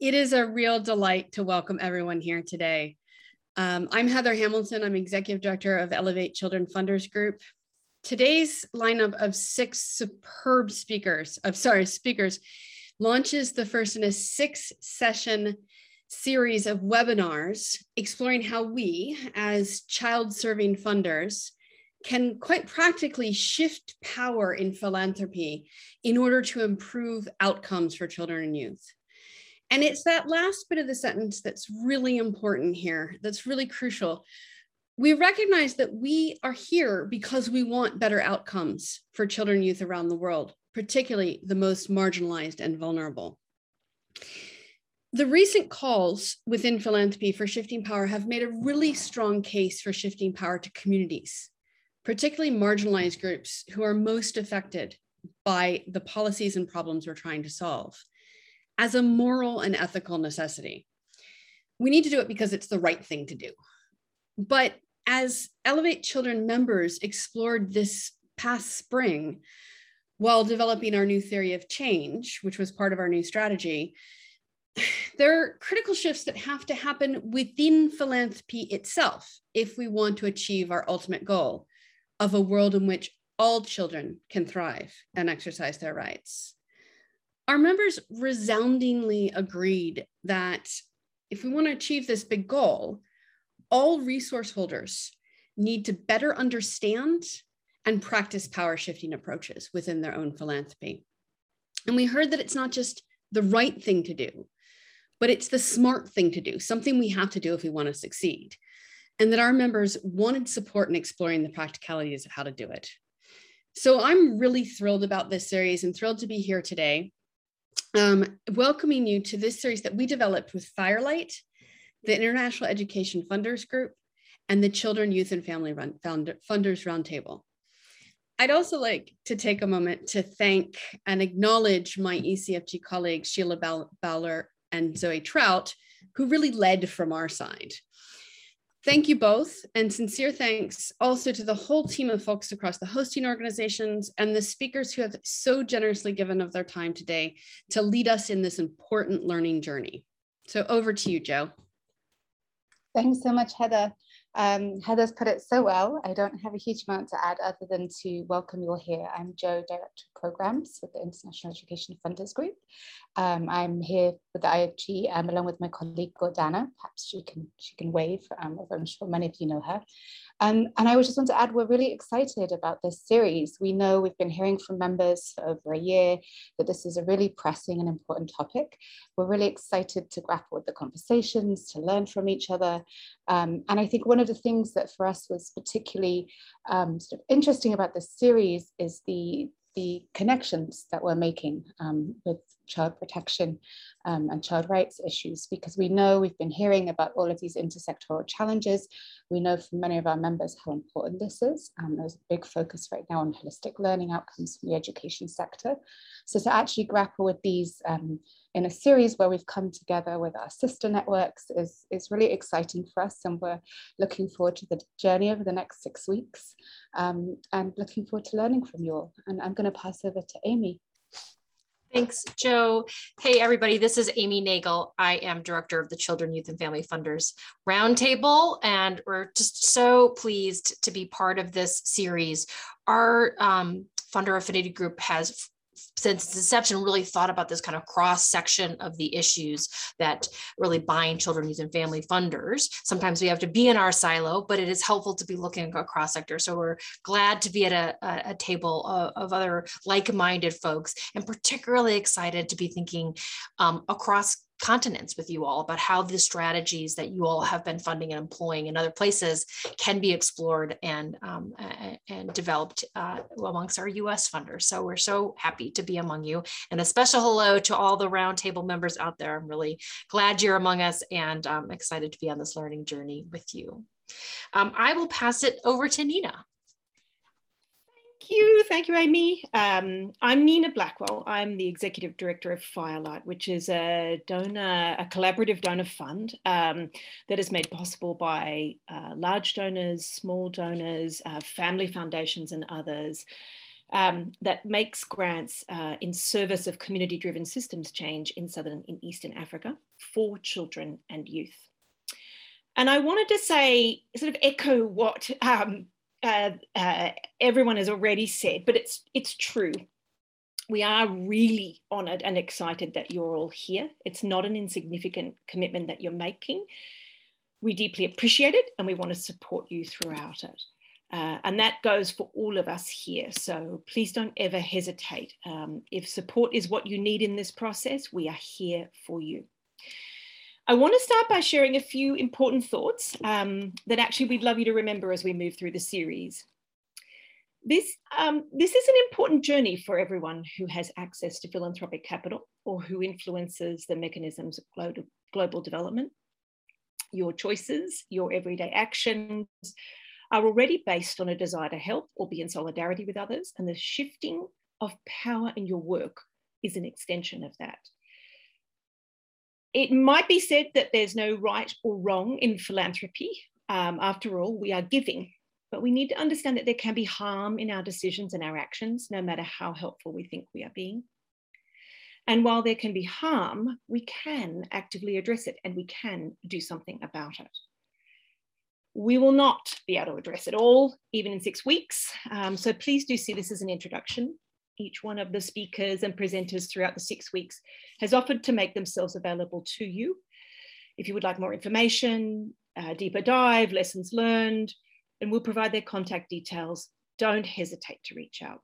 It is a real delight to welcome everyone here today. Um, I'm Heather Hamilton. I'm Executive Director of Elevate Children Funders Group. Today's lineup of six superb speakers, of sorry, speakers, launches the first in a six session series of webinars exploring how we, as child serving funders, can quite practically shift power in philanthropy in order to improve outcomes for children and youth. And it's that last bit of the sentence that's really important here, that's really crucial. We recognize that we are here because we want better outcomes for children and youth around the world, particularly the most marginalized and vulnerable. The recent calls within philanthropy for shifting power have made a really strong case for shifting power to communities, particularly marginalized groups who are most affected by the policies and problems we're trying to solve as a moral and ethical necessity. We need to do it because it's the right thing to do. But as Elevate Children members explored this past spring while developing our new theory of change, which was part of our new strategy, there are critical shifts that have to happen within philanthropy itself if we want to achieve our ultimate goal of a world in which all children can thrive and exercise their rights our members resoundingly agreed that if we want to achieve this big goal, all resource holders need to better understand and practice power shifting approaches within their own philanthropy. And we heard that it's not just the right thing to do, but it's the smart thing to do, something we have to do if we want to succeed. And that our members wanted support in exploring the practicalities of how to do it. So I'm really thrilled about this series and thrilled to be here today um, welcoming you to this series that we developed with Firelight, the International Education Funders Group, and the Children, Youth, and Family Run, Funders Roundtable. I'd also like to take a moment to thank and acknowledge my ECFG colleagues, Sheila Bowler and Zoe Trout, who really led from our side. Thank you both, and sincere thanks also to the whole team of folks across the hosting organizations and the speakers who have so generously given of their time today to lead us in this important learning journey. So over to you, Joe. Thanks so much, Heather. Um, Heather's put it so well. I don't have a huge amount to add other than to welcome you all here. I'm Joe, Director Programs with the International Education Funders Group. Um, I'm here with the IEFG um, along with my colleague Gordana. Perhaps she can she can wave. Um, I'm sure many of you know her. Um, and I just want to add, we're really excited about this series. We know we've been hearing from members for over a year that this is a really pressing and important topic. We're really excited to grapple with the conversations, to learn from each other. Um, and I think one of the things that for us was particularly um, sort of interesting about this series is the, the connections that we're making um, with child protection um, and child rights issues because we know we've been hearing about all of these intersectoral challenges. We know from many of our members how important this is. Um, there's a big focus right now on holistic learning outcomes from the education sector. So to actually grapple with these um, in a series where we've come together with our sister networks is, is really exciting for us and we're looking forward to the journey over the next six weeks um, and looking forward to learning from you all. And I'm going to pass over to Amy. Thanks, Joe. Hey, everybody, this is Amy Nagel. I am director of the Children, Youth, and Family Funders Roundtable, and we're just so pleased to be part of this series. Our um, funder affinity group has since its inception really thought about this kind of cross section of the issues that really bind children youth and family funders. Sometimes we have to be in our silo but it is helpful to be looking across sector so we're glad to be at a, a table of, of, other like-minded folks and particularly excited to be thinking um, across continents with you all about how the strategies that you all have been funding and employing in other places can be explored and um, and developed uh, amongst our U.S. funders. So we're so happy to be among you, and a special hello to all the roundtable members out there. I'm really glad you're among us, and I'm um, excited to be on this learning journey with you. Um, I will pass it over to Nina you. Thank you, Amy. Um, I'm Nina Blackwell. I'm the executive director of Firelight, which is a donor, a collaborative donor fund um, that is made possible by uh, large donors, small donors, uh, family foundations, and others. um, that makes grants uh, in service of community-driven systems change in Southern and Eastern Africa for children and youth. And I wanted to say, sort of echo what um, uh, uh, everyone has already said, but it's it's true. We are really honoured and excited that you're all here. It's not an insignificant commitment that you're making. We deeply appreciate it, and we want to support you throughout it. Uh, and that goes for all of us here. So please don't ever hesitate. Um, if support is what you need in this process, we are here for you. I want to start by sharing a few important thoughts um, that actually we'd love you to remember as we move through the series. This, um, this is an important journey for everyone who has access to philanthropic capital or who influences the mechanisms of global, global development. Your choices, your everyday actions, are already based on a desire to help or be in solidarity with others, and the shifting of power in your work is an extension of that. It might be said that there's no right or wrong in philanthropy. Um, after all, we are giving, but we need to understand that there can be harm in our decisions and our actions, no matter how helpful we think we are being. And while there can be harm, we can actively address it and we can do something about it. We will not be able to address it all, even in six weeks. Um, so please do see this as an introduction. Each one of the speakers and presenters throughout the six weeks has offered to make themselves available to you. If you would like more information, a deeper dive, lessons learned, and we'll provide their contact details. Don't hesitate to reach out.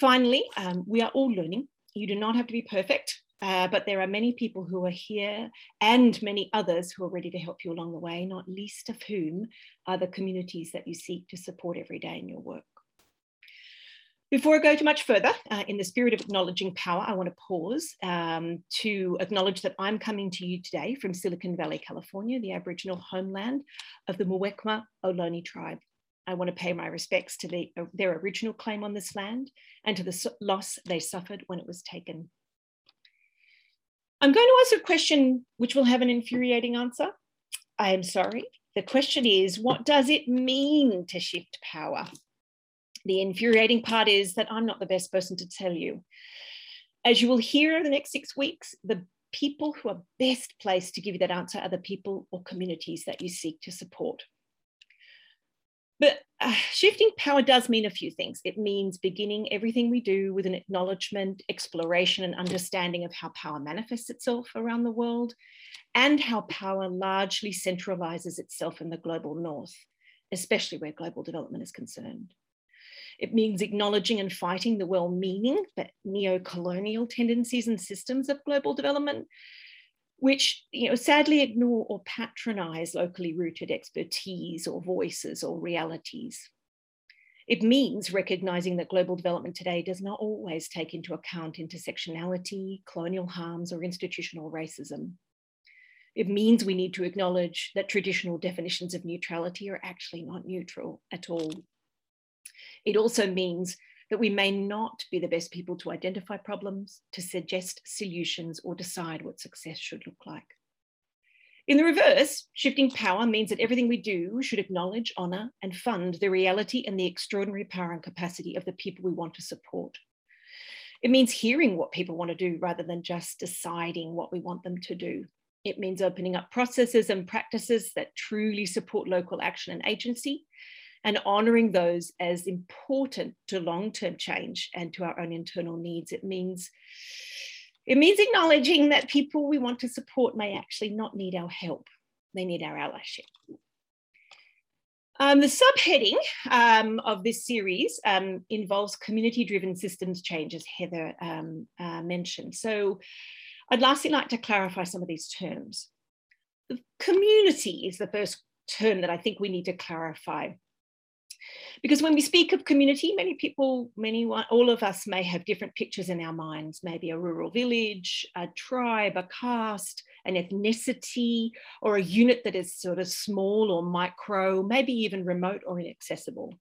Finally, um, we are all learning. You do not have to be perfect. Uh, but there are many people who are here and many others who are ready to help you along the way, not least of whom are the communities that you seek to support every day in your work. Before I go too much further, uh, in the spirit of acknowledging power, I want to pause um, to acknowledge that I'm coming to you today from Silicon Valley, California, the Aboriginal homeland of the Muwekma Ohlone tribe. I want to pay my respects to the, uh, their original claim on this land and to the loss they suffered when it was taken. I'm going to ask a question which will have an infuriating answer. I am sorry. The question is what does it mean to shift power? The infuriating part is that I'm not the best person to tell you. As you will hear over the next six weeks, the people who are best placed to give you that answer are the people or communities that you seek to support. But uh, shifting power does mean a few things. It means beginning everything we do with an acknowledgement, exploration, and understanding of how power manifests itself around the world and how power largely centralizes itself in the global north, especially where global development is concerned. It means acknowledging and fighting the well meaning but neo colonial tendencies and systems of global development which you know, sadly ignore or patronize locally rooted expertise or voices or realities. It means recognizing that global development today does not always take into account intersectionality, colonial harms, or institutional racism. It means we need to acknowledge that traditional definitions of neutrality are actually not neutral at all. It also means that we may not be the best people to identify problems, to suggest solutions, or decide what success should look like. In the reverse, shifting power means that everything we do should acknowledge, honour, and fund the reality and the extraordinary power and capacity of the people we want to support. It means hearing what people want to do rather than just deciding what we want them to do. It means opening up processes and practices that truly support local action and agency and honouring those as important to long-term change and to our own internal needs. It means it means acknowledging that people we want to support may actually not need our help. They need our allyship. Um, the subheading um, of this series um, involves community-driven systems change, as Heather um, uh, mentioned. So I'd lastly like to clarify some of these terms. The community is the first term that I think we need to clarify. Because when we speak of community, many people, many, all of us may have different pictures in our minds, maybe a rural village, a tribe, a caste, an ethnicity, or a unit that is sort of small or micro, maybe even remote or inaccessible.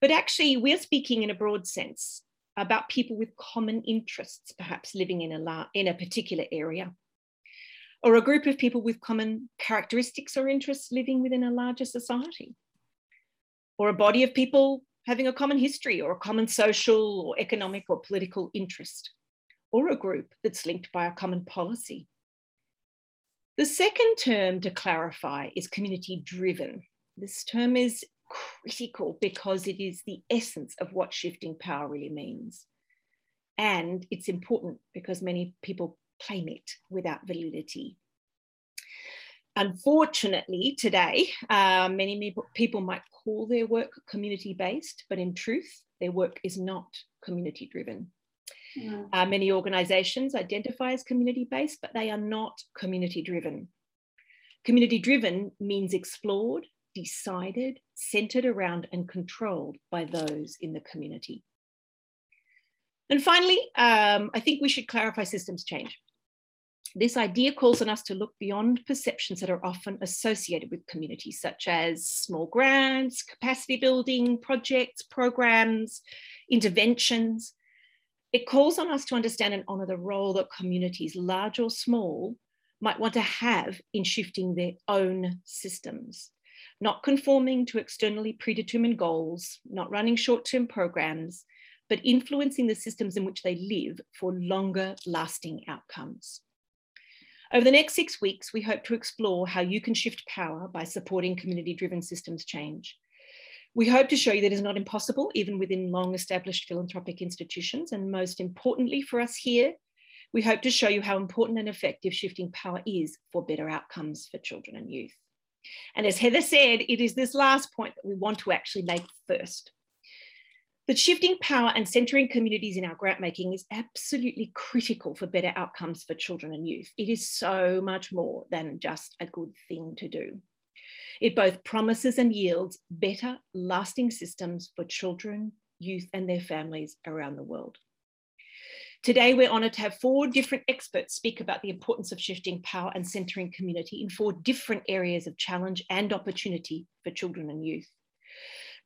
But actually, we're speaking in a broad sense about people with common interests, perhaps living in a, in a particular area, or a group of people with common characteristics or interests living within a larger society or a body of people having a common history or a common social or economic or political interest, or a group that's linked by a common policy. The second term to clarify is community driven. This term is critical because it is the essence of what shifting power really means. And it's important because many people claim it without validity. Unfortunately, today, uh, many people might call their work community based, but in truth, their work is not community driven. Mm. Uh, many organizations identify as community based, but they are not community driven. Community driven means explored, decided, centered around, and controlled by those in the community. And finally, um, I think we should clarify systems change. This idea calls on us to look beyond perceptions that are often associated with communities, such as small grants, capacity building projects, programs, interventions. It calls on us to understand and honour the role that communities, large or small, might want to have in shifting their own systems, not conforming to externally predetermined goals, not running short term programs, but influencing the systems in which they live for longer lasting outcomes. Over the next six weeks, we hope to explore how you can shift power by supporting community driven systems change. We hope to show you that it is not impossible, even within long established philanthropic institutions. And most importantly for us here, we hope to show you how important and effective shifting power is for better outcomes for children and youth. And as Heather said, it is this last point that we want to actually make first. But shifting power and centering communities in our grant making is absolutely critical for better outcomes for children and youth. It is so much more than just a good thing to do. It both promises and yields better, lasting systems for children, youth, and their families around the world. Today, we're honoured to have four different experts speak about the importance of shifting power and centering community in four different areas of challenge and opportunity for children and youth.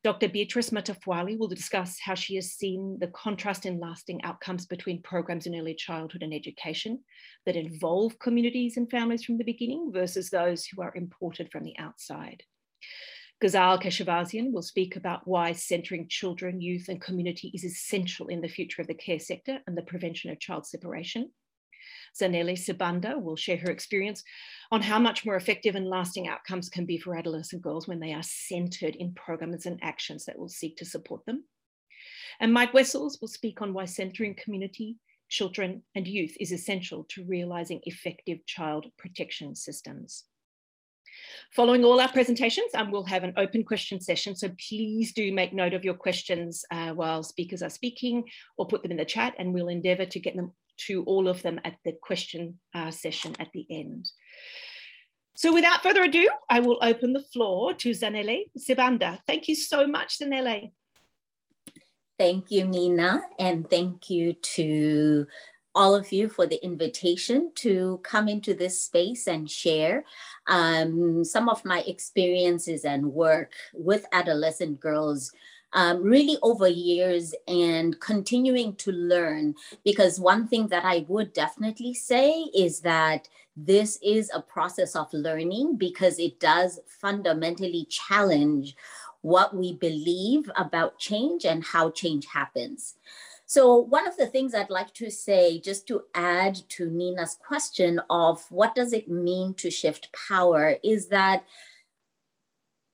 Dr. Beatrice Matafwali will discuss how she has seen the contrast in lasting outcomes between programs in early childhood and education that involve communities and families from the beginning versus those who are imported from the outside. Ghazal Keshavarzian will speak about why centering children, youth, and community is essential in the future of the care sector and the prevention of child separation. Zanele Sibanda will share her experience on how much more effective and lasting outcomes can be for adolescent girls when they are centered in programs and actions that will seek to support them. And Mike Wessels will speak on why centering community, children, and youth is essential to realizing effective child protection systems. Following all our presentations, um, we'll have an open question session. So please do make note of your questions uh, while speakers are speaking or put them in the chat and we'll endeavour to get them to all of them at the question uh, session at the end. So without further ado, I will open the floor to Zanele Sibanda. Thank you so much, Zanele. Thank you, Nina, and thank you to all of you for the invitation to come into this space and share um, some of my experiences and work with adolescent girls um, really over years and continuing to learn. Because one thing that I would definitely say is that this is a process of learning because it does fundamentally challenge what we believe about change and how change happens. So, one of the things I'd like to say, just to add to Nina's question of what does it mean to shift power, is that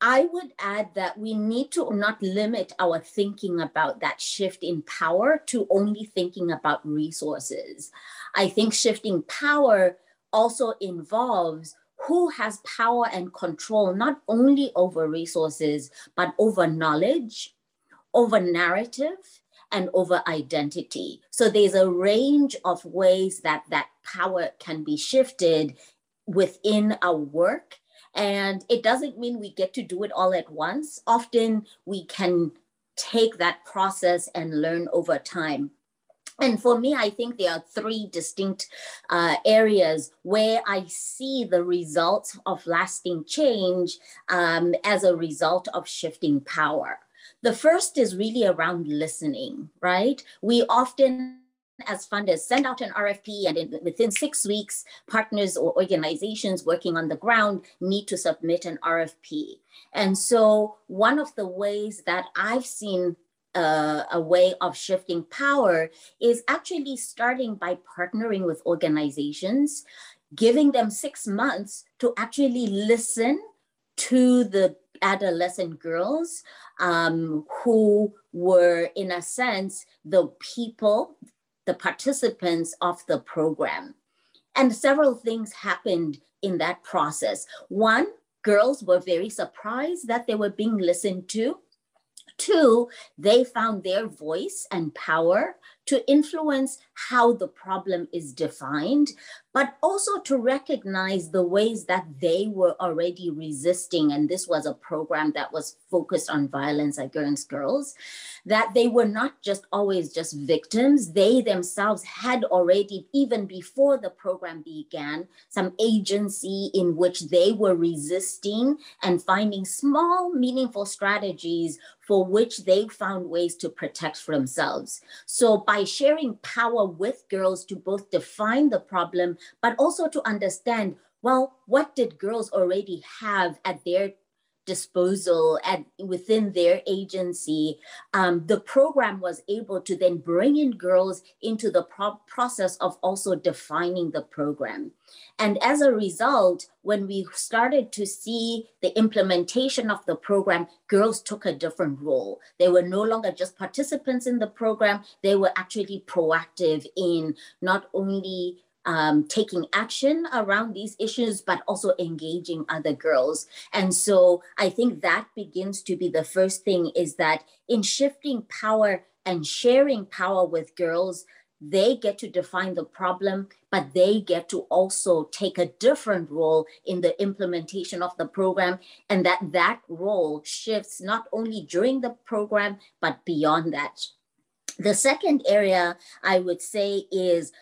I would add that we need to not limit our thinking about that shift in power to only thinking about resources. I think shifting power also involves who has power and control not only over resources, but over knowledge, over narrative, and over identity. So there's a range of ways that that power can be shifted within our work and it doesn't mean we get to do it all at once. Often we can take that process and learn over time. And for me, I think there are three distinct uh, areas where I see the results of lasting change um, as a result of shifting power. The first is really around listening, right? We often as funders send out an RFP and in, within six weeks, partners or organizations working on the ground need to submit an RFP. And so one of the ways that I've seen uh, a way of shifting power is actually starting by partnering with organizations, giving them six months to actually listen to the adolescent girls um, who were, in a sense, the people, the participants of the program. And several things happened in that process. One, girls were very surprised that they were being listened to. Two, they found their voice and power to influence how the problem is defined, but also to recognize the ways that they were already resisting. And this was a program that was focused on violence against girls, that they were not just always just victims. They themselves had already, even before the program began, some agency in which they were resisting and finding small, meaningful strategies for which they found ways to protect themselves. So by sharing power with girls to both define the problem, but also to understand, well, what did girls already have at their disposal at within their agency, um, the program was able to then bring in girls into the pro- process of also defining the program. And as a result, when we started to see the implementation of the program, girls took a different role. They were no longer just participants in the program, they were actually proactive in not only um, taking action around these issues, but also engaging other girls. And so I think that begins to be the first thing is that in shifting power and sharing power with girls, they get to define the problem, but they get to also take a different role in the implementation of the program. And that that role shifts not only during the program, but beyond that. The second area I would say is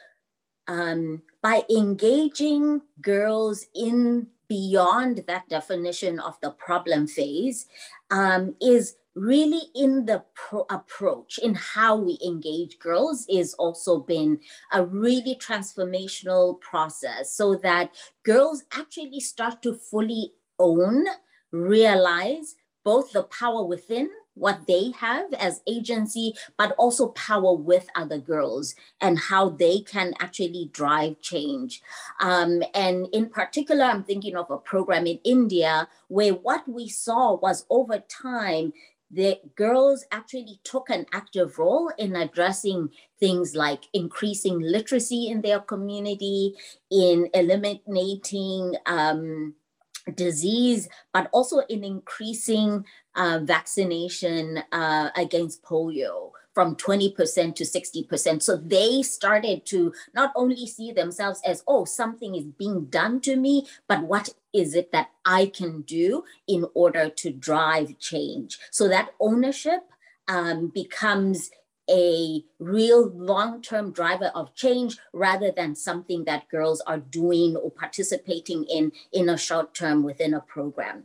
um, by engaging girls in beyond that definition of the problem phase um, is really in the pro- approach in how we engage girls is also been a really transformational process so that girls actually start to fully own realize both the power within what they have as agency, but also power with other girls and how they can actually drive change. Um, and in particular, I'm thinking of a program in India where what we saw was over time, the girls actually took an active role in addressing things like increasing literacy in their community, in eliminating um, disease, but also in increasing uh, vaccination uh, against polio from 20% to 60%. So they started to not only see themselves as, oh, something is being done to me, but what is it that I can do in order to drive change? So that ownership um, becomes a real long term driver of change rather than something that girls are doing or participating in in a short term within a program.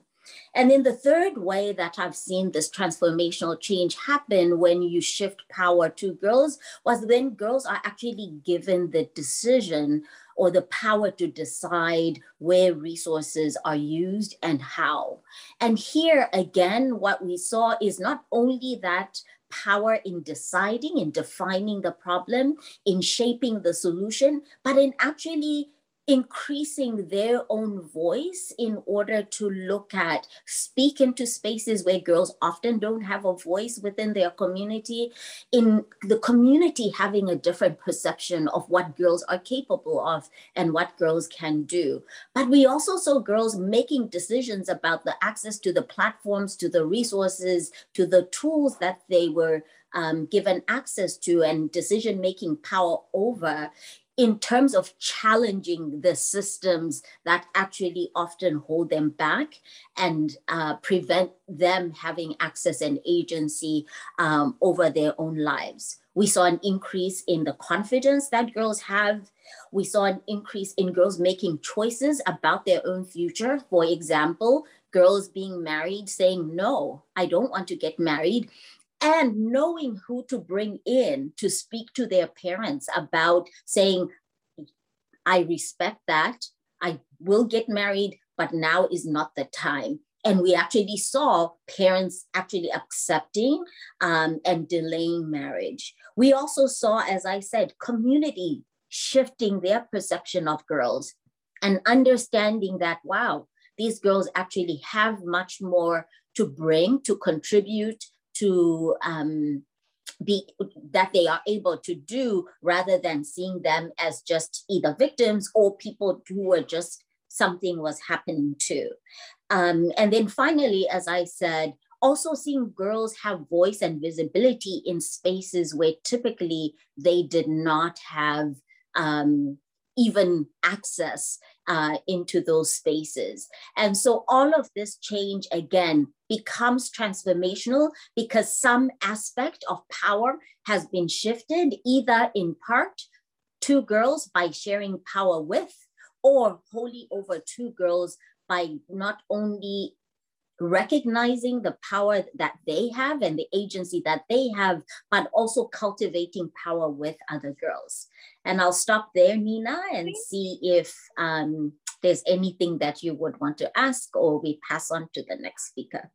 And then the third way that I've seen this transformational change happen when you shift power to girls was when girls are actually given the decision or the power to decide where resources are used and how. And here again, what we saw is not only that power in deciding, in defining the problem, in shaping the solution, but in actually increasing their own voice in order to look at, speak into spaces where girls often don't have a voice within their community, in the community having a different perception of what girls are capable of and what girls can do. But we also saw girls making decisions about the access to the platforms, to the resources, to the tools that they were um, given access to and decision making power over in terms of challenging the systems that actually often hold them back and uh, prevent them having access and agency um, over their own lives. We saw an increase in the confidence that girls have. We saw an increase in girls making choices about their own future. For example, girls being married saying, No, I don't want to get married and knowing who to bring in to speak to their parents about saying, I respect that. I will get married, but now is not the time. And we actually saw parents actually accepting um, and delaying marriage. We also saw, as I said, community shifting their perception of girls and understanding that, wow, these girls actually have much more to bring, to contribute, to um, be that they are able to do rather than seeing them as just either victims or people who were just something was happening to. Um, and then finally, as I said, also seeing girls have voice and visibility in spaces where typically they did not have um, even access uh, into those spaces. And so all of this change again becomes transformational because some aspect of power has been shifted either in part to girls by sharing power with or wholly over to girls by not only recognizing the power that they have and the agency that they have, but also cultivating power with other girls. And I'll stop there, Nina, and see if um, there's anything that you would want to ask or we pass on to the next speaker.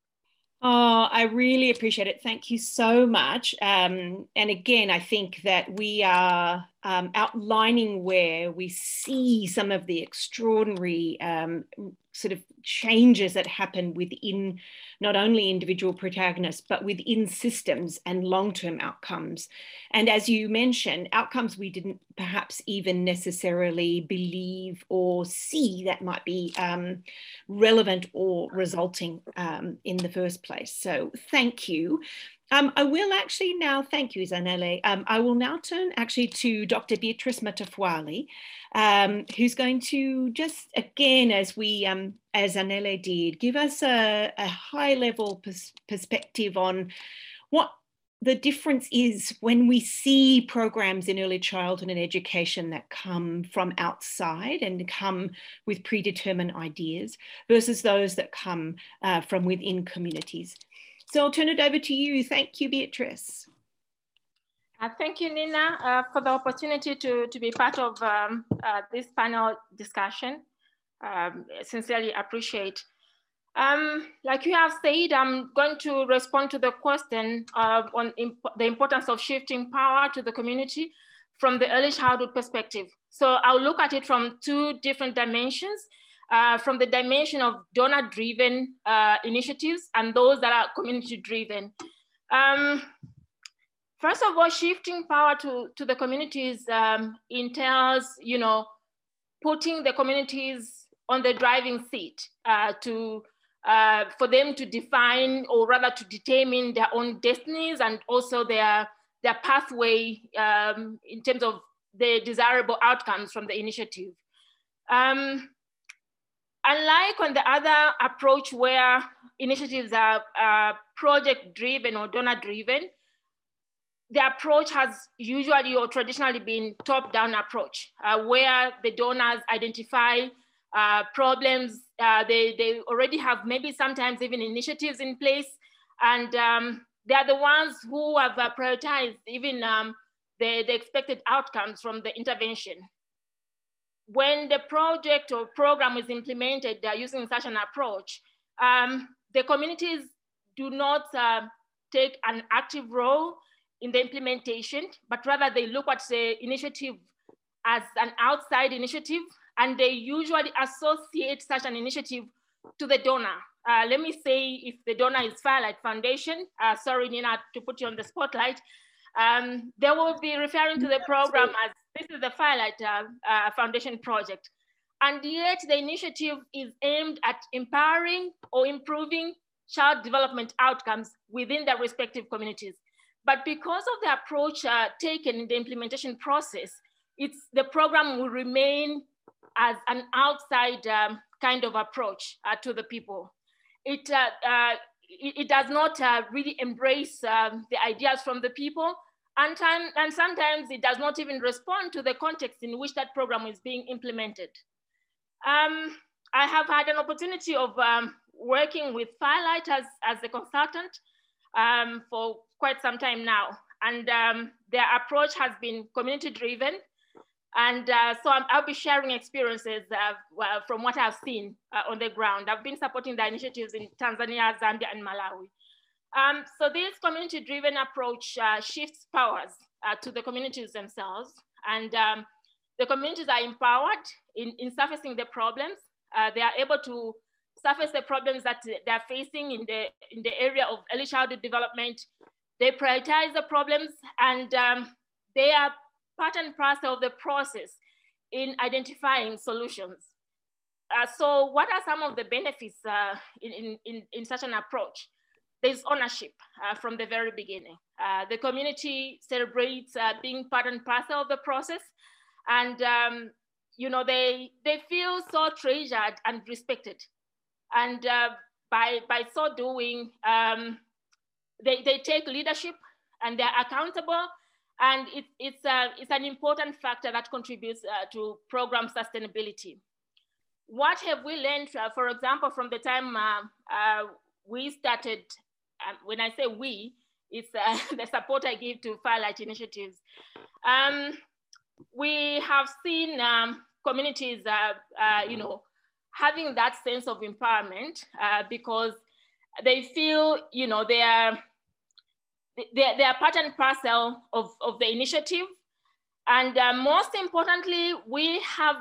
Oh, I really appreciate it. Thank you so much. Um, and again, I think that we are um, outlining where we see some of the extraordinary um, sort of changes that happen within not only individual protagonists, but within systems and long term outcomes. And as you mentioned, outcomes we didn't perhaps even necessarily believe or see that might be um, relevant or resulting um, in the first place. So, thank you. Um, I will actually now, thank you, Zanele. Um, I will now turn actually to Dr. Beatrice Matafwali, um, who's going to just, again, as we, um, as Zanele did, give us a, a high level pers perspective on what the difference is when we see programs in early childhood and education that come from outside and come with predetermined ideas versus those that come uh, from within communities. So I'll turn it over to you. Thank you, Beatrice. Uh, thank you, Nina, uh, for the opportunity to, to be part of um, uh, this panel discussion. Um, sincerely appreciate. Um, like you have said, I'm going to respond to the question on imp the importance of shifting power to the community from the early childhood perspective. So I'll look at it from two different dimensions uh, from the dimension of donor-driven uh, initiatives and those that are community-driven. Um, first of all, shifting power to, to the communities um, entails, you know, putting the communities on the driving seat uh, to uh, for them to define or rather to determine their own destinies and also their their pathway um, in terms of the desirable outcomes from the initiative. Um, Unlike on the other approach where initiatives are project driven or donor driven, the approach has usually or traditionally been top down approach uh, where the donors identify uh, problems. Uh, they, they already have maybe sometimes even initiatives in place and um, they are the ones who have uh, prioritized even um, the, the expected outcomes from the intervention when the project or program is implemented uh, using such an approach, um, the communities do not uh, take an active role in the implementation, but rather they look at the initiative as an outside initiative, and they usually associate such an initiative to the donor. Uh, let me say if the donor is Firelight Foundation, uh, sorry Nina to put you on the spotlight, um, they will be referring to the program as this is the Firelight uh, uh, Foundation project. And yet the initiative is aimed at empowering or improving child development outcomes within their respective communities. But because of the approach uh, taken in the implementation process, it's, the program will remain as an outside um, kind of approach uh, to the people. It, uh, uh, it, it, does not really embrace um, the ideas from the people, and, and sometimes it does not even respond to the context in which that program is being implemented. Um, I have had an opportunity of um, working with Firelight as, as a consultant um, for quite some time now. And um, their approach has been community driven. And uh, so i will be sharing experiences uh, from what I've seen uh, on the ground. I've been supporting the initiatives in Tanzania, Zambia, and Malawi. Um, so this community driven approach uh, shifts powers uh, to the communities themselves. And um, the communities are empowered in, in surfacing the problems. Uh, they are able to surface the problems that they're facing in the, in the area of early childhood development. They prioritize the problems and um, they are part and parcel of the process in identifying solutions. Uh, so what are some of the benefits uh, in, in, in, such an approach? There's ownership uh, from the very beginning. Uh, the community celebrates uh, being part and parcel of the process and um, you know, they, they feel so treasured and respected. And uh, by, by so doing, um, they, they take leadership and they're accountable. And it, it's, a, it's an important factor that contributes uh, to program sustainability. What have we learned, uh, for example, from the time uh, uh, we started, um, when I say we, it's uh, the support I give to Firelight initiatives. Um, we have seen um, communities, uh, you know, having that sense of empowerment uh, because they feel, you know, they are, they, they are part and parcel of, of the initiative. And uh, most importantly, we have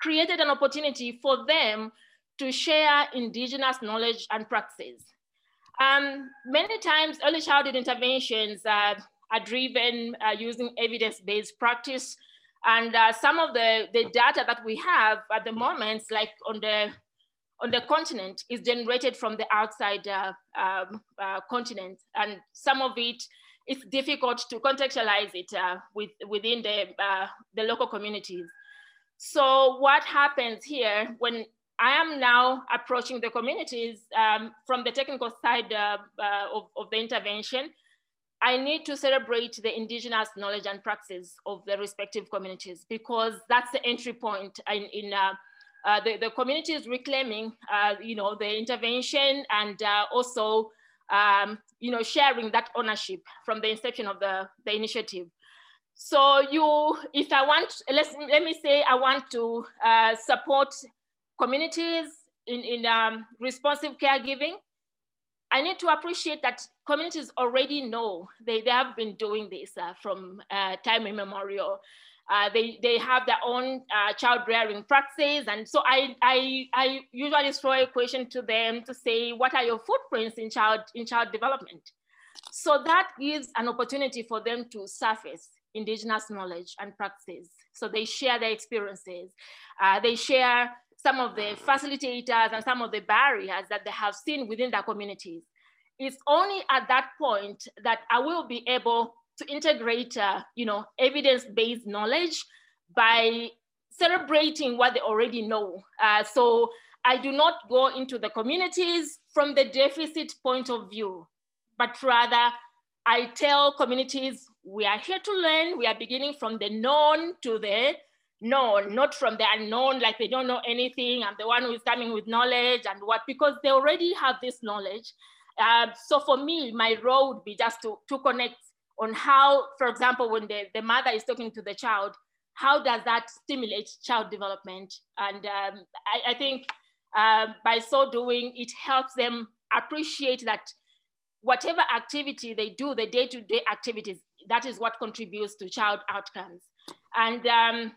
created an opportunity for them to share indigenous knowledge and practices. Um, many times early childhood interventions uh, are driven uh, using evidence-based practice and uh, some of the, the data that we have at the moment, like on the on the continent, is generated from the outside uh, um, uh, continent, and some of it it's difficult to contextualize it uh, with, within the the local communities. So what happens here when I am now approaching the communities um, from the technical side uh, of, of the intervention, I need to celebrate the indigenous knowledge and practices of the respective communities because that's the entry point in, in uh, uh, the, the community is reclaiming, uh, you know, the intervention and uh, also, um, you know, sharing that ownership from the inception of the, the initiative. So you, if I want, let's, let me say I want to uh, support communities in, in um, responsive caregiving, I need to appreciate that communities already know they, they have been doing this uh, from uh, time immemorial. Uh, they, they have their own uh, child rearing practices. And so I, I, I usually throw a question to them to say, what are your footprints in child, in child development? So that gives an opportunity for them to surface indigenous knowledge and practices. So they share their experiences. Uh, they share some of the facilitators and some of the barriers that they have seen within their communities. It's only at that point that I will be able to integrate, uh, you know, evidence-based knowledge by celebrating what they already know. Uh, so I do not go into the communities from the deficit point of view, but rather I tell communities we are here to learn. We are beginning from the known to the known, not from the unknown, like they don't know anything. I'm the one who is coming with knowledge and what, because they already have this knowledge. Uh, so for me, my role would be just to, to connect on how, for example, when the, the mother is talking to the child, how does that stimulate child development? And um, I, I, think uh, by so doing, it helps them appreciate that whatever activity they do, the day-to-day -day activities, that is what contributes to child outcomes. And um,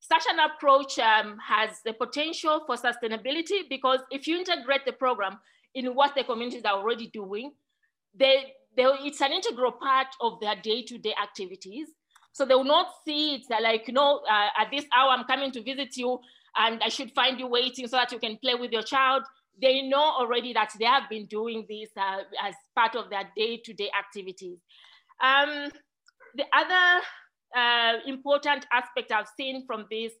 such an approach um, has the potential for sustainability because if you integrate the program in what the communities are already doing, they, they, it's an integral part of their day-to-day -day activities. So they will not see it like, you know, uh, at this hour I'm coming to visit you and I should find you waiting so that you can play with your child. They know already that they have been doing this uh, as part of their day-to-day -day activities. Um, the other uh, important aspect I've seen from this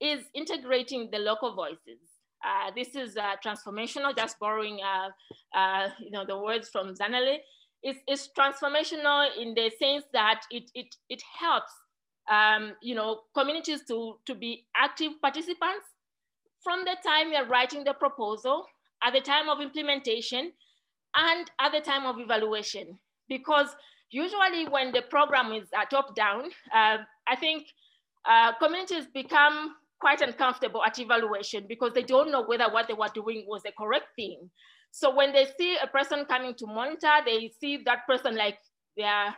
is integrating the local voices. Uh, this is uh, transformational, just borrowing uh, uh, you know, the words from Zanele. It's, it's, transformational in the sense that it, it, it helps um, you know, communities to, to be active participants from the time you're writing the proposal, at the time of implementation, and at the time of evaluation. because usually when the program is uh, top down, uh, I think uh, communities become quite uncomfortable at evaluation because they don't know whether what they were doing was the correct thing. So when they see a person coming to monitor, they see that person like they're,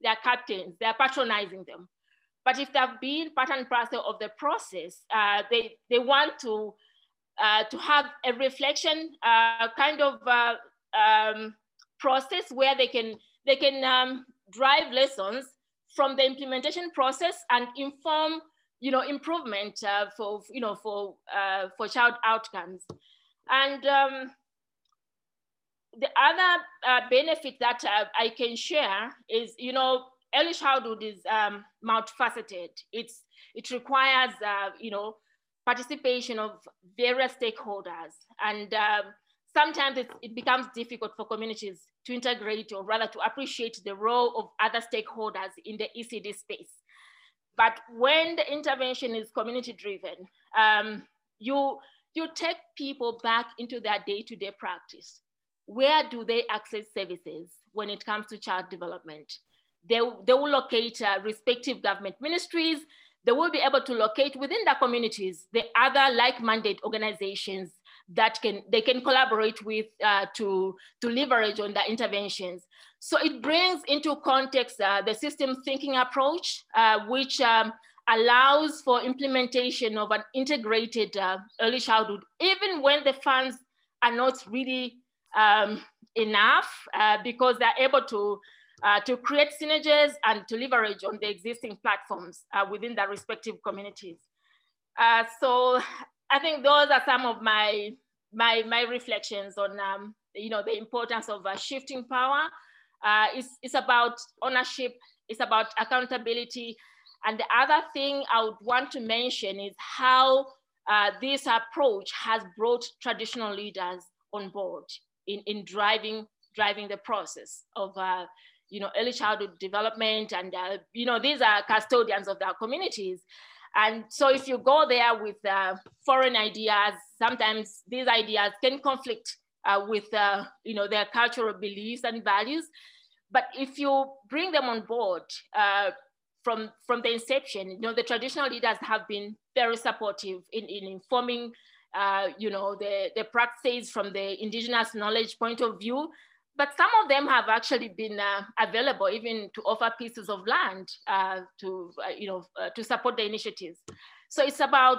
they're captains, they're patronizing them. But if they've been part and parcel of the process, uh, they, they want to, uh, to have a reflection uh, kind of uh, um, process where they can, they can um, drive lessons from the implementation process and inform you know, improvement uh, for, you know, for, uh, for child outcomes. And um, the other uh, benefit that uh, I can share is, you know, early childhood is um, multifaceted. It's, it requires, uh, you know, participation of various stakeholders. And um, sometimes it, it becomes difficult for communities to integrate or rather to appreciate the role of other stakeholders in the ECD space. But when the intervention is community driven, um, you, you take people back into their day-to-day -day practice. Where do they access services when it comes to child development? They, they will locate uh, respective government ministries. They will be able to locate within their communities the other like-minded organizations that can they can collaborate with uh, to, to leverage on the interventions. So it brings into context uh, the system thinking approach, uh, which um, allows for implementation of an integrated uh, early childhood, even when the funds are not really um, enough uh, because they're able to, uh, to create synergies and to leverage on the existing platforms uh, within their respective communities. Uh, so I think those are some of my, my, my reflections on um, you know, the importance of shifting power uh, it's, it's about ownership, it's about accountability. And the other thing I would want to mention is how uh, this approach has brought traditional leaders on board in, in driving, driving the process of uh, you know, early childhood development. And uh, you know, these are custodians of their communities. And so if you go there with uh, foreign ideas, sometimes these ideas can conflict uh, with uh, you know, their cultural beliefs and values. But if you bring them on board uh, from, from the inception, you know, the traditional leaders have been very supportive in, in informing, uh, you know, the, the practices from the indigenous knowledge point of view. But some of them have actually been uh, available even to offer pieces of land uh, to, uh, you know, uh, to support the initiatives. So it's about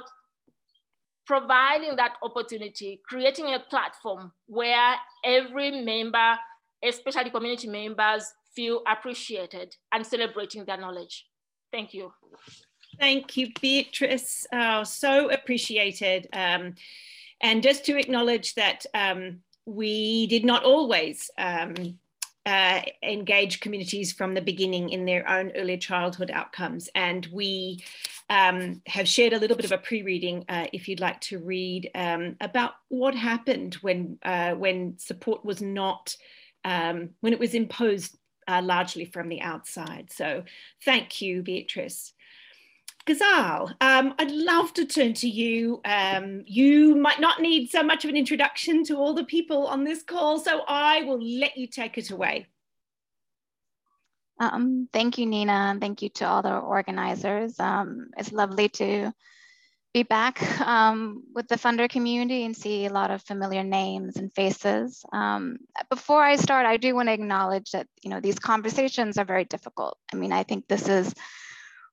providing that opportunity, creating a platform where every member especially community members, feel appreciated and celebrating their knowledge. Thank you. Thank you, Beatrice. Oh, so appreciated. Um, and just to acknowledge that um, we did not always um, uh, engage communities from the beginning in their own early childhood outcomes. And we um, have shared a little bit of a pre-reading, uh, if you'd like to read, um, about what happened when, uh, when support was not um, when it was imposed uh, largely from the outside. So thank you, Beatrice. Ghazal, um, I'd love to turn to you. Um, you might not need so much of an introduction to all the people on this call, so I will let you take it away. Um, thank you, Nina, and thank you to all the organizers. Um, it's lovely to be back um, with the funder community and see a lot of familiar names and faces. Um, before I start, I do want to acknowledge that you know these conversations are very difficult. I mean, I think this is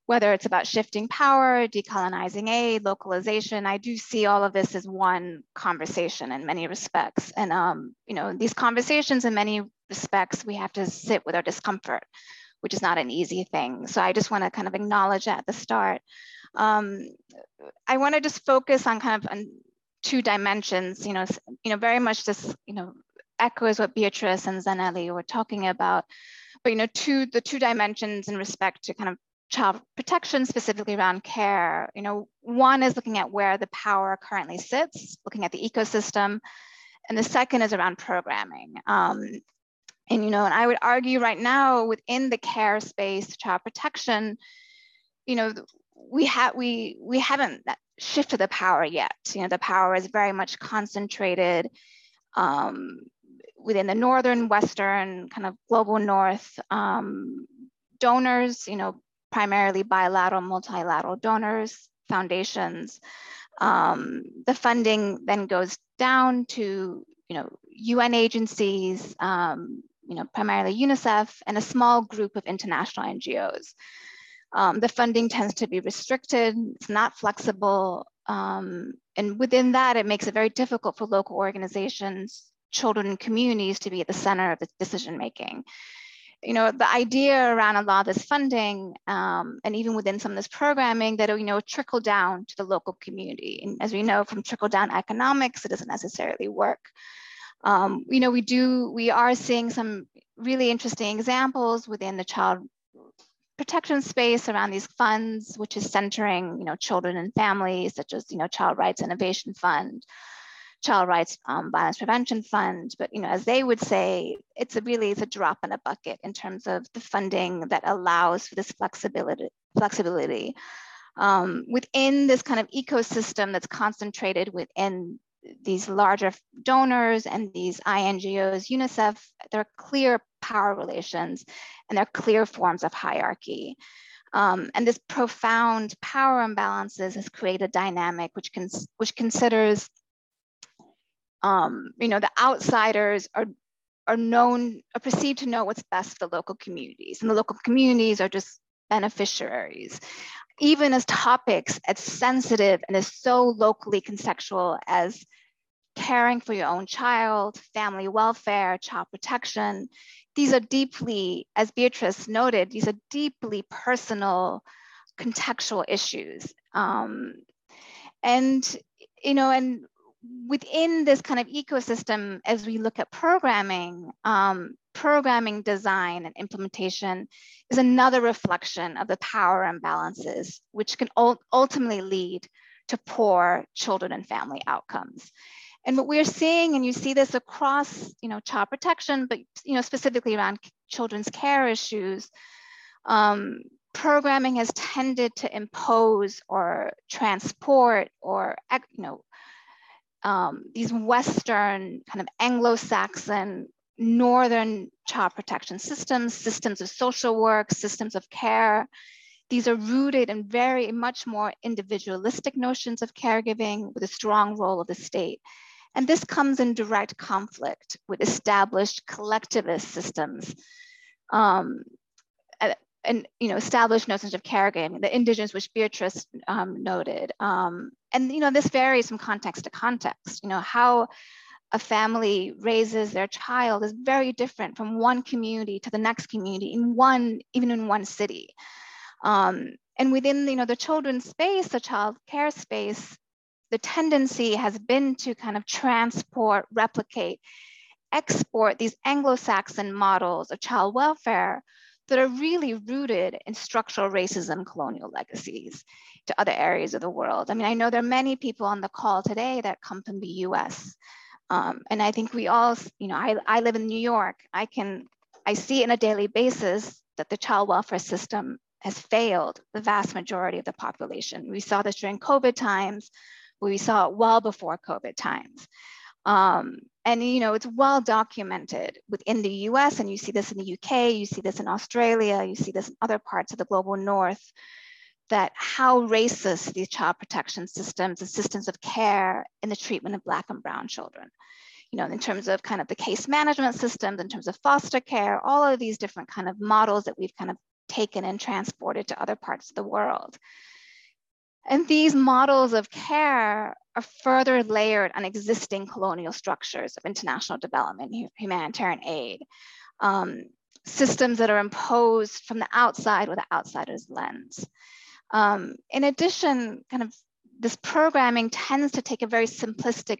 whether it's about shifting power, decolonizing aid, localization, I do see all of this as one conversation in many respects. And um, you know, these conversations in many respects, we have to sit with our discomfort, which is not an easy thing. So I just want to kind of acknowledge at the start. Um, I want to just focus on kind of on two dimensions, you know, you know, very much just, you know, echoes what Beatrice and Zanele were talking about, but, you know, two, the two dimensions in respect to kind of child protection, specifically around care, you know, one is looking at where the power currently sits, looking at the ecosystem, and the second is around programming. Um, and, you know, and I would argue right now within the care space, child protection, you know, we have we we haven't shifted the power yet. You know, the power is very much concentrated um, within the northern, western, kind of global north, um, donors, you know, primarily bilateral, multilateral donors, foundations. Um, the funding then goes down to, you know, UN agencies, um, you know, primarily UNICEF, and a small group of international NGOs. Um, the funding tends to be restricted, it's not flexible, um, and within that, it makes it very difficult for local organizations, children and communities to be at the center of the decision making. You know, the idea around a lot of this funding, um, and even within some of this programming, that you know trickle down to the local community. And as we know from trickle down economics, it doesn't necessarily work. Um, you know, we do, we are seeing some really interesting examples within the child protection space around these funds, which is centering, you know, children and families, such as, you know, Child Rights Innovation Fund, Child Rights um, Violence Prevention Fund. But, you know, as they would say, it's a really, it's a drop in a bucket in terms of the funding that allows for this flexibility, flexibility. Um, within this kind of ecosystem that's concentrated within these larger donors and these INGOs, UNICEF, there are clear power relations and there are clear forms of hierarchy. Um, and this profound power imbalances has created a dynamic which, cons which considers, um, you know, the outsiders are, are known, are perceived to know what's best for the local communities. And the local communities are just beneficiaries even as topics as sensitive and as so locally contextual as caring for your own child, family welfare, child protection. These are deeply, as Beatrice noted, these are deeply personal, contextual issues. Um, and, you know, and within this kind of ecosystem, as we look at programming, um, programming design and implementation is another reflection of the power imbalances, which can ultimately lead to poor children and family outcomes. And what we're seeing, and you see this across, you know, child protection, but you know, specifically around children's care issues, um, programming has tended to impose or transport or, you know, um, these Western kind of Anglo-Saxon Northern child protection systems, systems of social work, systems of care. These are rooted in very much more individualistic notions of caregiving with a strong role of the state. And this comes in direct conflict with established collectivist systems um, and you know established notions of caregiving, the indigenous, which Beatrice um, noted. Um, and you know this varies from context to context. You know how a family raises their child is very different from one community to the next community in one, even in one city. Um, and within you know, the children's space, the child care space, the tendency has been to kind of transport, replicate, export these Anglo-Saxon models of child welfare that are really rooted in structural racism colonial legacies to other areas of the world. I mean, I know there are many people on the call today that come from the US. Um, and I think we all, you know, I, I live in New York. I can, I see on a daily basis that the child welfare system has failed the vast majority of the population. We saw this during COVID times, we saw it well before COVID times. Um, and you know, it's well documented within the US, and you see this in the UK, you see this in Australia, you see this in other parts of the global north, that how racist these child protection systems and systems of care in the treatment of Black and Brown children. You know, in terms of kind of the case management systems, in terms of foster care, all of these different kind of models that we've kind of taken and transported to other parts of the world. And these models of care are further layered on existing colonial structures of international development, humanitarian aid, um, systems that are imposed from the outside with the outsider's lens. Um, in addition, kind of this programming tends to take a very simplistic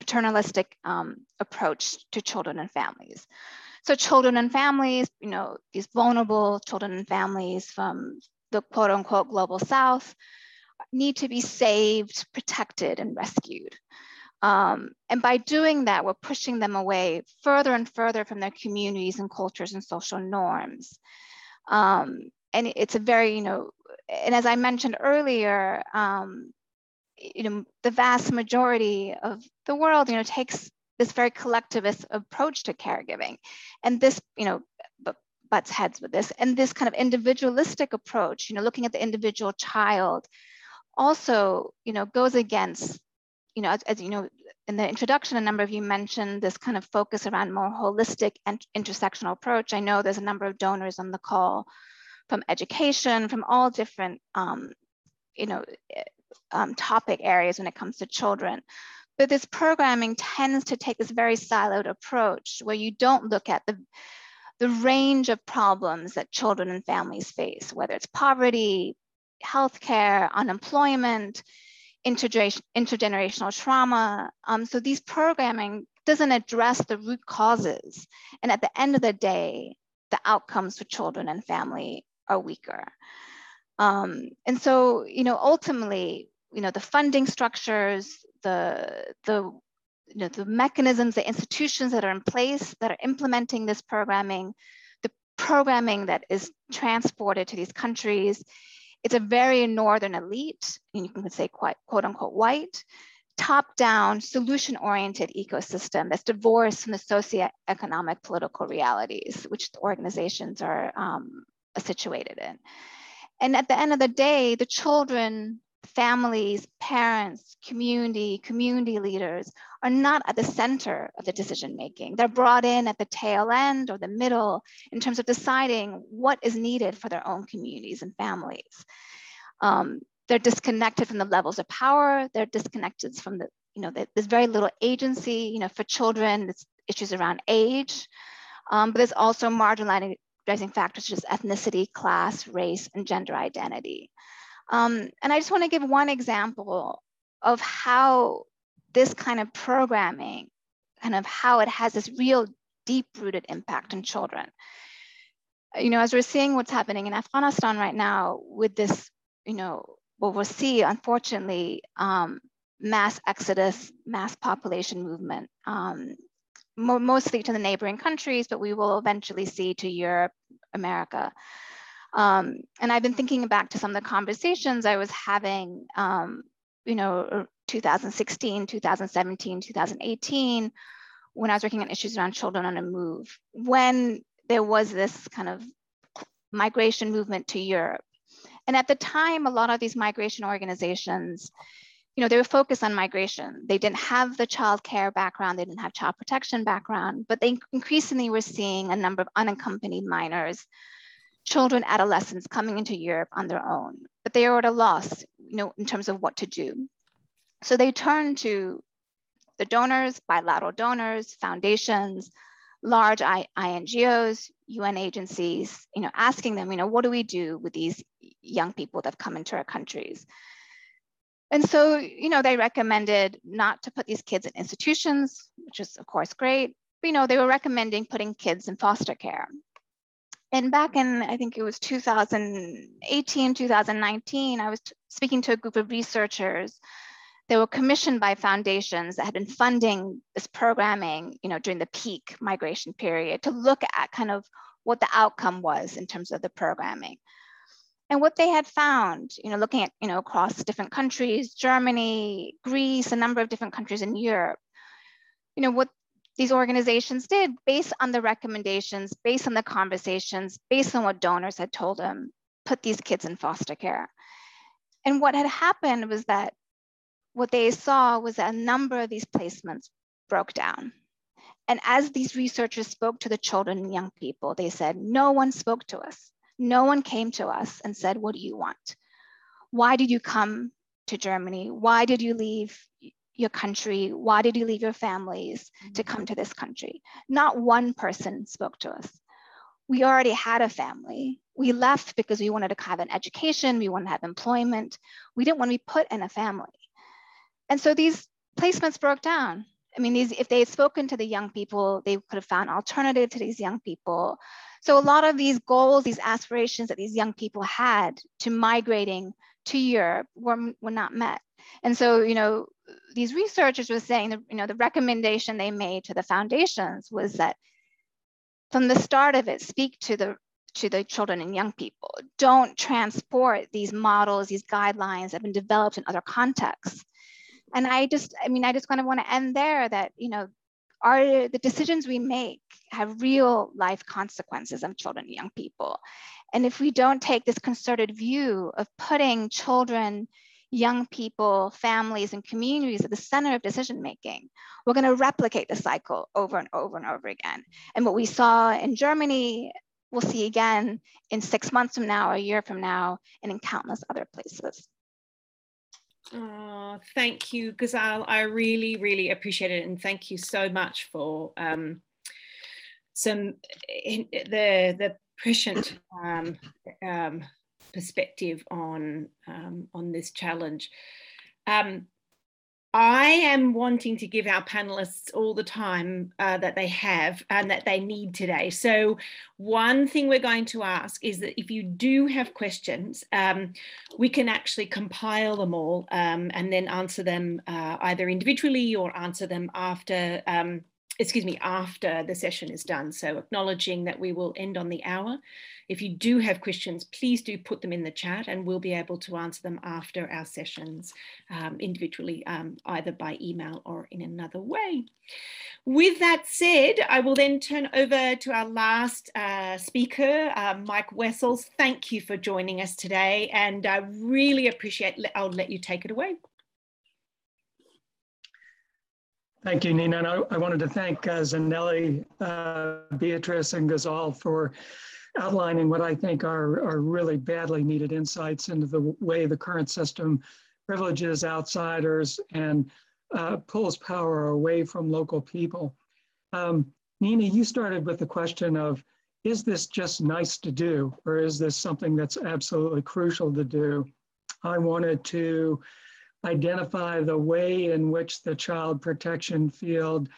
paternalistic um, approach to children and families. So children and families, you know, these vulnerable children and families from the quote unquote global south need to be saved, protected, and rescued. Um, and by doing that, we're pushing them away further and further from their communities and cultures and social norms. Um, and it's a very, you know, and as I mentioned earlier, um, you know, the vast majority of the world, you know, takes this very collectivist approach to caregiving. And this, you know, butts heads with this. And this kind of individualistic approach, you know, looking at the individual child also, you know, goes against, you know, as, as you know, in the introduction, a number of you mentioned this kind of focus around more holistic and intersectional approach. I know there's a number of donors on the call from education, from all different, um, you know, eh, um, topic areas when it comes to children. But this programming tends to take this very siloed approach where you don't look at the, the range of problems that children and families face, whether it's poverty, healthcare, unemployment, intergenerational trauma. Um, so these programming doesn't address the root causes. And at the end of the day, the outcomes for children and family are weaker. Um, and so, you know, ultimately, you know, the funding structures, the, the, you know, the mechanisms, the institutions that are in place that are implementing this programming, the programming that is transported to these countries, it's a very northern elite, and you can say quite quote unquote white, top-down, solution-oriented ecosystem that's divorced from the socioeconomic political realities, which the organizations are um, situated in. And at the end of the day, the children, families, parents, community, community leaders are not at the center of the decision making. They're brought in at the tail end or the middle in terms of deciding what is needed for their own communities and families. Um, they're disconnected from the levels of power. They're disconnected from the, you know, the, there's very little agency, you know, for children, it's issues around age, um, but there's also marginalizing factors such as ethnicity, class, race, and gender identity. Um, and I just want to give one example of how this kind of programming, kind of how it has this real deep rooted impact on children. You know, as we're seeing what's happening in Afghanistan right now with this, you know, what we'll see, unfortunately, um, mass exodus, mass population movement, um, mo mostly to the neighboring countries, but we will eventually see to Europe, America. Um, and I've been thinking back to some of the conversations I was having, um, you know, 2016, 2017, 2018, when I was working on issues around children on the move, when there was this kind of migration movement to Europe. And at the time, a lot of these migration organizations, you know, they were focused on migration. They didn't have the child care background, they didn't have child protection background, but they increasingly were seeing a number of unaccompanied minors children, adolescents coming into Europe on their own, but they are at a loss, you know, in terms of what to do. So they turn to the donors, bilateral donors, foundations, large INGOs, UN agencies, you know, asking them, you know, what do we do with these young people that have come into our countries? And so, you know, they recommended not to put these kids in institutions, which is of course great. But, you know, they were recommending putting kids in foster care and back in, I think it was 2018, 2019, I was speaking to a group of researchers they were commissioned by foundations that had been funding this programming, you know, during the peak migration period to look at kind of what the outcome was in terms of the programming. And what they had found, you know, looking at, you know, across different countries, Germany, Greece, a number of different countries in Europe, you know, what these organizations did based on the recommendations, based on the conversations, based on what donors had told them, put these kids in foster care. And what had happened was that what they saw was that a number of these placements broke down. And as these researchers spoke to the children and young people, they said, no one spoke to us. No one came to us and said, what do you want? Why did you come to Germany? Why did you leave your country? Why did you leave your families to come to this country? Not one person spoke to us. We already had a family. We left because we wanted to have an education, we wanted to have employment. We didn't want to be put in a family. And so these placements broke down. I mean, these, if they had spoken to the young people, they could have found alternative to these young people. So a lot of these goals, these aspirations that these young people had to migrating to Europe were, were not met. And so, you know, these researchers were saying that, you know, the recommendation they made to the foundations was that from the start of it, speak to the to the children and young people. Don't transport these models, these guidelines that have been developed in other contexts. And I just, I mean, I just kind of want to end there that, you know, Are the decisions we make have real life consequences of children and young people? And if we don't take this concerted view of putting children, young people, families, and communities at the center of decision making, we're going to replicate the cycle over and over and over again. And what we saw in Germany, we'll see again in six months from now, a year from now, and in countless other places. Oh, thank you, Ghazal. I really, really appreciate it. And thank you so much for um, some the the prescient um, um, perspective on um, on this challenge. Um, I am wanting to give our panelists all the time uh, that they have and that they need today. So, one thing we're going to ask is that if you do have questions, um, we can actually compile them all um, and then answer them uh, either individually or answer them after um, excuse me, after the session is done. So acknowledging that we will end on the hour. If you do have questions, please do put them in the chat and we'll be able to answer them after our sessions um, individually, um, either by email or in another way. With that said, I will then turn over to our last uh, speaker, uh, Mike Wessels. Thank you for joining us today and I really appreciate, I'll let you take it away. Thank you, Nina. And I, I wanted to thank uh, Zanele, uh, Beatrice, and Ghazal for outlining what I think are, are really badly needed insights into the way the current system privileges outsiders and uh, pulls power away from local people. Um, Nina, you started with the question of, is this just nice to do, or is this something that's absolutely crucial to do? I wanted to identify the way in which the child protection field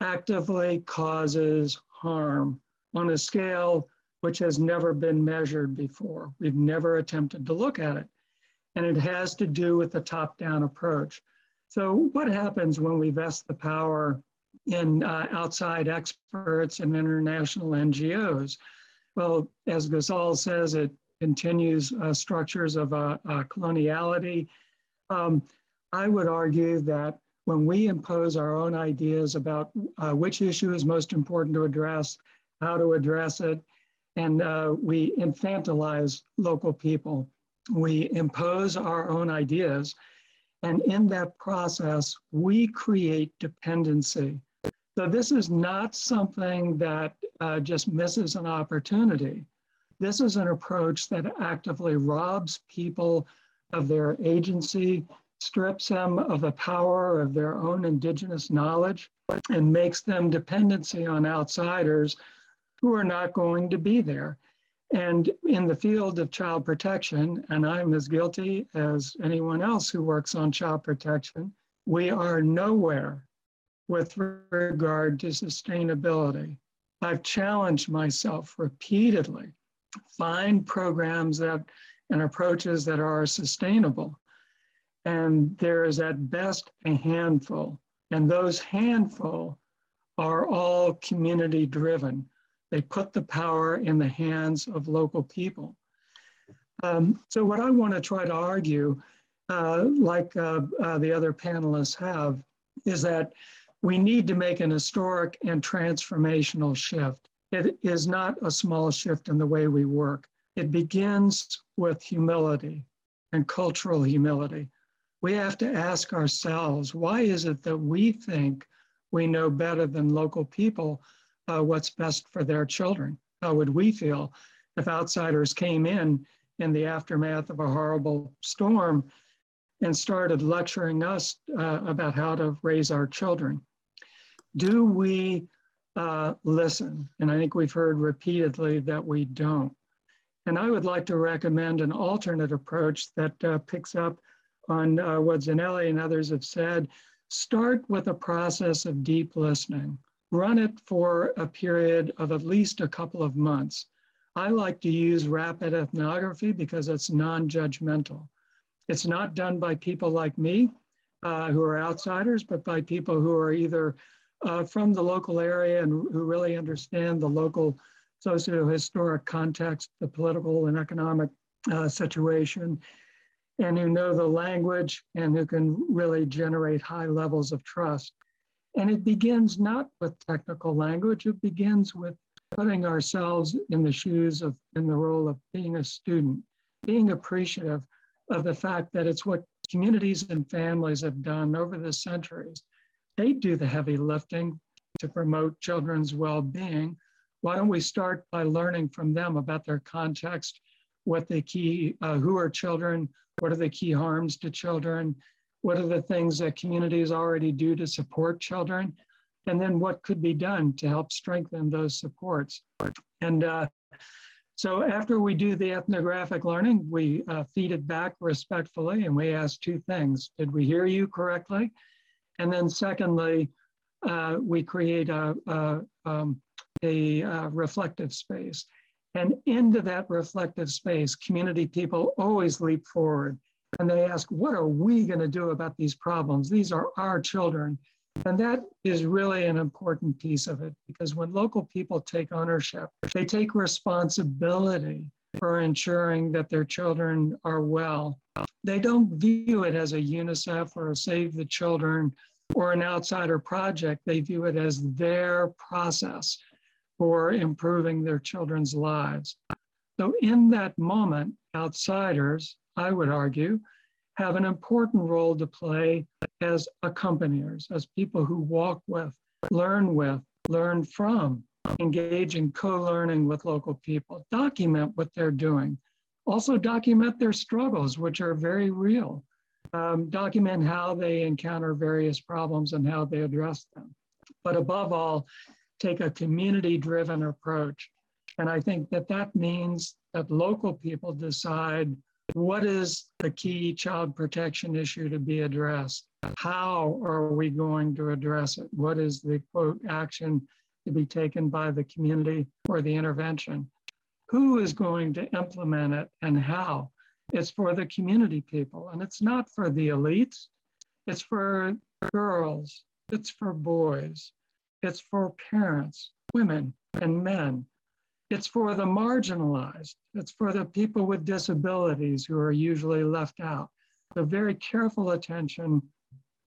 actively causes harm on a scale which has never been measured before. We've never attempted to look at it. And it has to do with the top down approach. So, what happens when we vest the power in uh, outside experts and international NGOs? Well, as Ghazal says, it continues uh, structures of uh, uh coloniality um, I would argue that when we impose our own ideas about uh, which issue is most important to address, how to address it, and uh, we infantilize local people, we impose our own ideas, and in that process, we create dependency. So this is not something that uh, just misses an opportunity. This is an approach that actively robs people of their agency, strips them of the power of their own indigenous knowledge, and makes them dependency on outsiders who are not going to be there. And in the field of child protection, and I'm as guilty as anyone else who works on child protection, we are nowhere with regard to sustainability. I've challenged myself repeatedly, find programs that and approaches that are sustainable. And there is at best a handful, and those handful are all community driven. They put the power in the hands of local people. Um, so, what I want to try to argue, uh, like uh, uh, the other panelists have, is that we need to make an historic and transformational shift. It is not a small shift in the way we work. It begins with humility and cultural humility. We have to ask ourselves why is it that we think we know better than local people uh, what's best for their children? How would we feel if outsiders came in in the aftermath of a horrible storm and started lecturing us uh, about how to raise our children? Do we uh, listen? And I think we've heard repeatedly that we don't. And I would like to recommend an alternate approach that uh, picks up on uh, what Zanele and others have said. Start with a process of deep listening. Run it for a period of at least a couple of months. I like to use rapid ethnography because it's non judgmental. It's not done by people like me uh, who are outsiders, but by people who are either uh, from the local area and who really understand the local socio-historic context, the political and economic uh, situation, and who know the language and who can really generate high levels of trust. And it begins not with technical language, it begins with putting ourselves in the shoes of, in the role of being a student, being appreciative of the fact that it's what communities and families have done over the centuries. They do the heavy lifting to promote children's well being. Why don't we start by learning from them about their context, what the key, uh, who are children, what are the key harms to children, what are the things that communities already do to support children, and then what could be done to help strengthen those supports. And uh, so after we do the ethnographic learning, we uh, feed it back respectfully and we ask two things. Did we hear you correctly? And then secondly, uh, we create a, a, um, a, uh, reflective space. And into that reflective space, community people always leap forward and they ask, what are we going to do about these problems? These are our children. And that is really an important piece of it because when local people take ownership, they take responsibility for ensuring that their children are well. They don't view it as a UNICEF or a Save the Children or an outsider project. They view it as their process for improving their children's lives. So, in that moment, outsiders, I would argue, have an important role to play as accompaniers, as people who walk with, learn with, learn from, engage in co learning with local people, document what they're doing. Also, document their struggles, which are very real. Um, document how they encounter various problems and how they address them. But above all, take a community driven approach. And I think that that means that local people decide what is the key child protection issue to be addressed? How are we going to address it? What is the quote action to be taken by the community or the intervention? Who is going to implement it and how? It's for the community people and it's not for the elites. It's for girls, it's for boys, it's for parents, women, and men. It's for the marginalized. It's for the people with disabilities who are usually left out. So very careful attention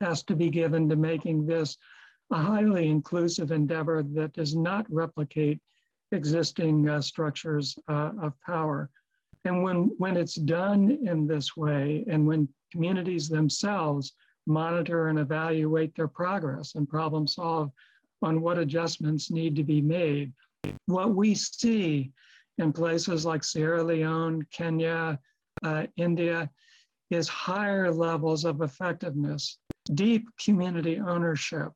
has to be given to making this a highly inclusive endeavor that does not replicate existing uh, structures uh, of power. And when, when it's done in this way, and when communities themselves monitor and evaluate their progress and problem solve on what adjustments need to be made, what we see in places like Sierra Leone, Kenya, uh, India, is higher levels of effectiveness, deep community ownership,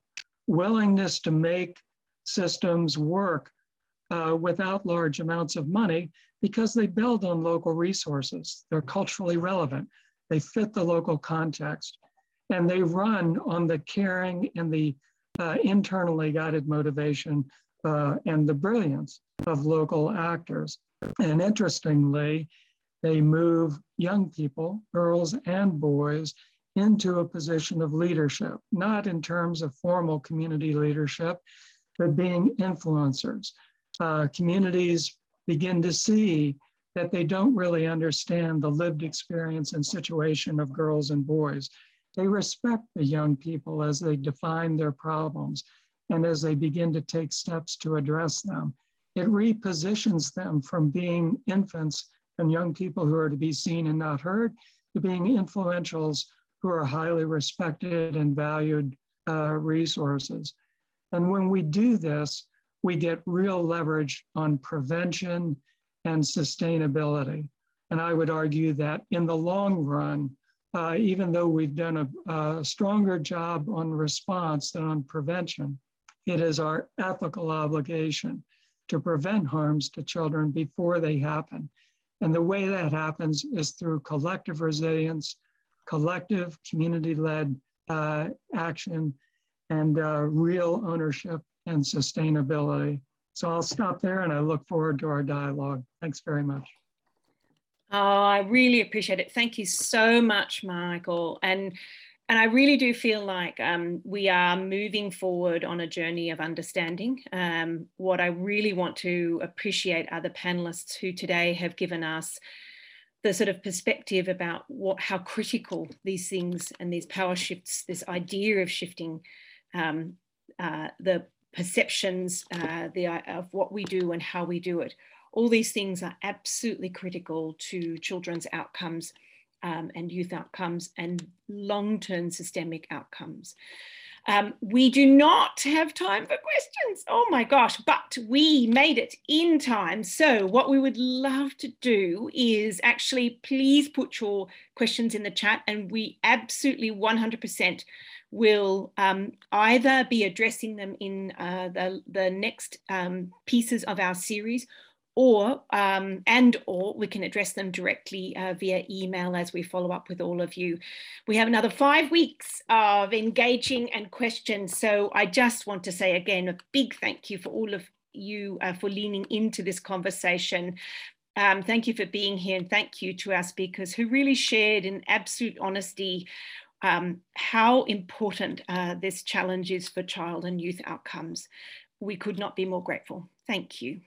willingness to make systems work uh, without large amounts of money because they build on local resources. They're culturally relevant, they fit the local context, and they run on the caring and the uh, internally guided motivation uh, and the brilliance of local actors. And interestingly, they move young people, girls and boys, into a position of leadership, not in terms of formal community leadership, but being influencers. Uh, communities begin to see that they don't really understand the lived experience and situation of girls and boys. They respect the young people as they define their problems and as they begin to take steps to address them. It repositions them from being infants and young people who are to be seen and not heard to being influentials who are highly respected and valued uh, resources. And when we do this, we get real leverage on prevention and sustainability. And I would argue that in the long run, uh, even though we've done a, a, stronger job on response than on prevention, it is our ethical obligation to prevent harms to children before they happen. And the way that happens is through collective resilience, collective community led uh, action, and uh, real ownership and sustainability. So I'll stop there and I look forward to our dialogue. Thanks very much. Oh, I really appreciate it. Thank you so much, Michael. And and I really do feel like um, we are moving forward on a journey of understanding. Um, what I really want to appreciate are the panelists who today have given us the sort of perspective about what how critical these things and these power shifts, this idea of shifting um, uh, the perceptions uh, the, uh, of what we do and how we do it. All these things are absolutely critical to children's outcomes um, and youth outcomes and long-term systemic outcomes. Um, we do not have time for questions. Oh my gosh, but we made it in time. So, what we would love to do is actually please put your questions in the chat, and we absolutely 100% will um, either be addressing them in uh, the, the next um, pieces of our series or um, and or we can address them directly uh, via email as we follow up with all of you. We have another five weeks of engaging and questions. So I just want to say again a big thank you for all of you uh, for leaning into this conversation. Um, thank you for being here and thank you to our speakers who really shared in absolute honesty um, how important uh, this challenge is for child and youth outcomes. We could not be more grateful. Thank you.